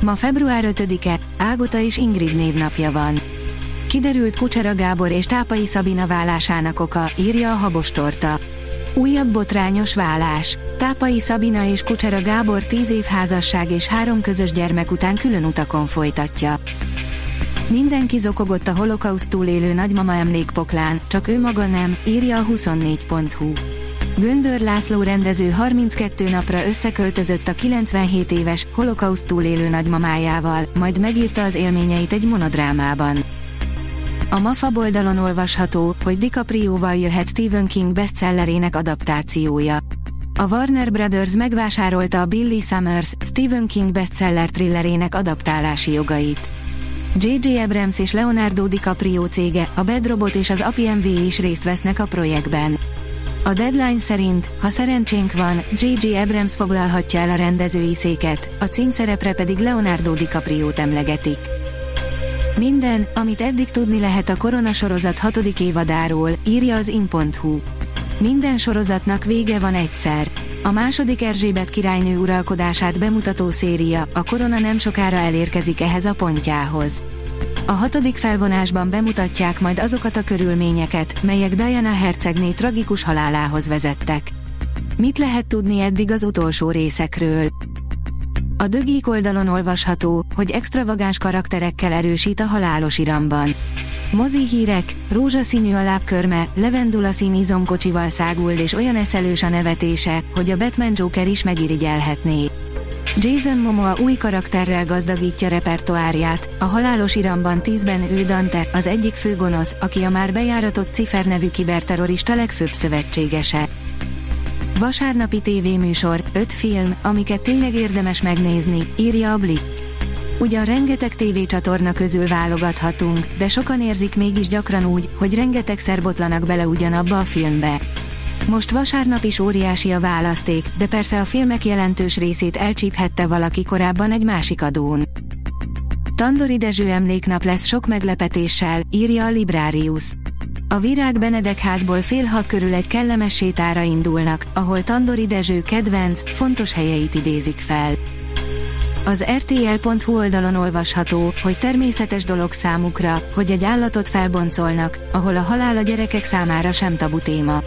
Ma február 5-e, Ágota és Ingrid névnapja van. Kiderült Kucsera Gábor és Tápai Szabina válásának oka, írja a Habostorta. Újabb botrányos vállás. Tápai Szabina és Kucsera Gábor 10 év házasság és három közös gyermek után külön utakon folytatja. Mindenki zokogott a holokauszt túlélő nagymama emlékpoklán, csak ő maga nem, írja a 24.hu. Göndör László rendező 32 napra összeköltözött a 97 éves, holokauszt túlélő nagymamájával, majd megírta az élményeit egy monodrámában. A MAFA oldalon olvasható, hogy DiCaprio-val jöhet Stephen King bestsellerének adaptációja. A Warner Brothers megvásárolta a Billy Summers, Stephen King bestseller thrillerének adaptálási jogait. J.J. Abrams és Leonardo DiCaprio cége, a Bad Robot és az APMV is részt vesznek a projektben. A deadline szerint, ha szerencsénk van, J.J. Abrams foglalhatja el a rendezői széket, a címszerepre pedig Leonardo DiCaprio-t emlegetik. Minden, amit eddig tudni lehet a koronasorozat hatodik évadáról, írja az in.hu. Minden sorozatnak vége van egyszer. A második Erzsébet királynő uralkodását bemutató széria, a korona nem sokára elérkezik ehhez a pontjához. A hatodik felvonásban bemutatják majd azokat a körülményeket, melyek Diana hercegné tragikus halálához vezettek. Mit lehet tudni eddig az utolsó részekről? A dögik oldalon olvasható, hogy extravagáns karakterekkel erősít a halálos iramban. Mozi hírek, rózsaszínű a lábkörme, levendula szín izomkocsival száguld és olyan eszelős a nevetése, hogy a Batman Joker is megirigyelhetné. Jason Momoa új karakterrel gazdagítja repertoárját, a halálos iramban tízben ő Dante, az egyik főgonosz, aki a már bejáratott Cifer nevű kiberterrorista legfőbb szövetségese. Vasárnapi tévéműsor, öt film, amiket tényleg érdemes megnézni, írja a Blick. Ugyan rengeteg tévécsatorna közül válogathatunk, de sokan érzik mégis gyakran úgy, hogy rengeteg botlanak bele ugyanabba a filmbe. Most vasárnap is óriási a választék, de persze a filmek jelentős részét elcsíphette valaki korábban egy másik adón. Tandori Dezső emléknap lesz sok meglepetéssel, írja a Librarius. A Virág Benedek házból fél hat körül egy kellemes sétára indulnak, ahol Tandori Dezső kedvenc, fontos helyeit idézik fel. Az rtl.hu oldalon olvasható, hogy természetes dolog számukra, hogy egy állatot felboncolnak, ahol a halál a gyerekek számára sem tabu téma.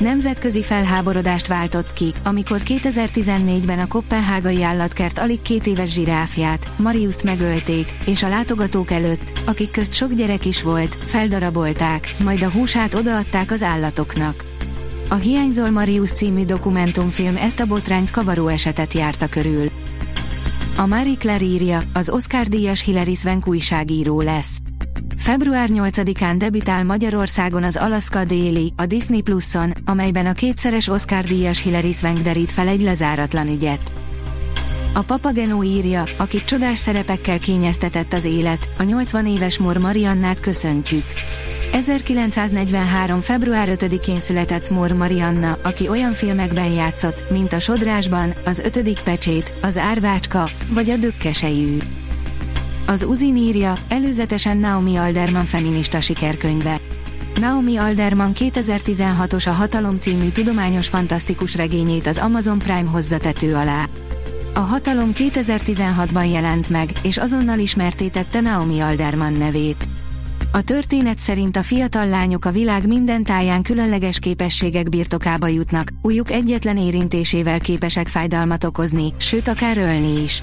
Nemzetközi felháborodást váltott ki, amikor 2014-ben a Kopenhágai állatkert alig két éves zsiráfját, Mariuszt megölték, és a látogatók előtt, akik közt sok gyerek is volt, feldarabolták, majd a húsát odaadták az állatoknak. A Hiányzol Marius című dokumentumfilm ezt a botrányt kavaró esetet járta körül. A Marie Claire írja, az Oscar-díjas Hilary Swank újságíró lesz. Február 8-án debütál Magyarországon az Alaska Déli, a Disney Plus-on, amelyben a kétszeres Oscar-díjas Hilary Swank derít fel egy lezáratlan ügyet. A Papageno írja, akit csodás szerepekkel kényeztetett az élet, a 80 éves Mor Mariannát köszöntjük. 1943. február 5-én született Mor Marianna, aki olyan filmekben játszott, mint a Sodrásban, az Ötödik Pecsét, az Árvácska, vagy a Dökkesejű. Az Uzin írja, előzetesen Naomi Alderman feminista sikerkönyve. Naomi Alderman 2016-os a Hatalom című tudományos fantasztikus regényét az Amazon Prime hozza tető alá. A Hatalom 2016-ban jelent meg, és azonnal ismertétette Naomi Alderman nevét. A történet szerint a fiatal lányok a világ minden táján különleges képességek birtokába jutnak, újuk egyetlen érintésével képesek fájdalmat okozni, sőt akár ölni is.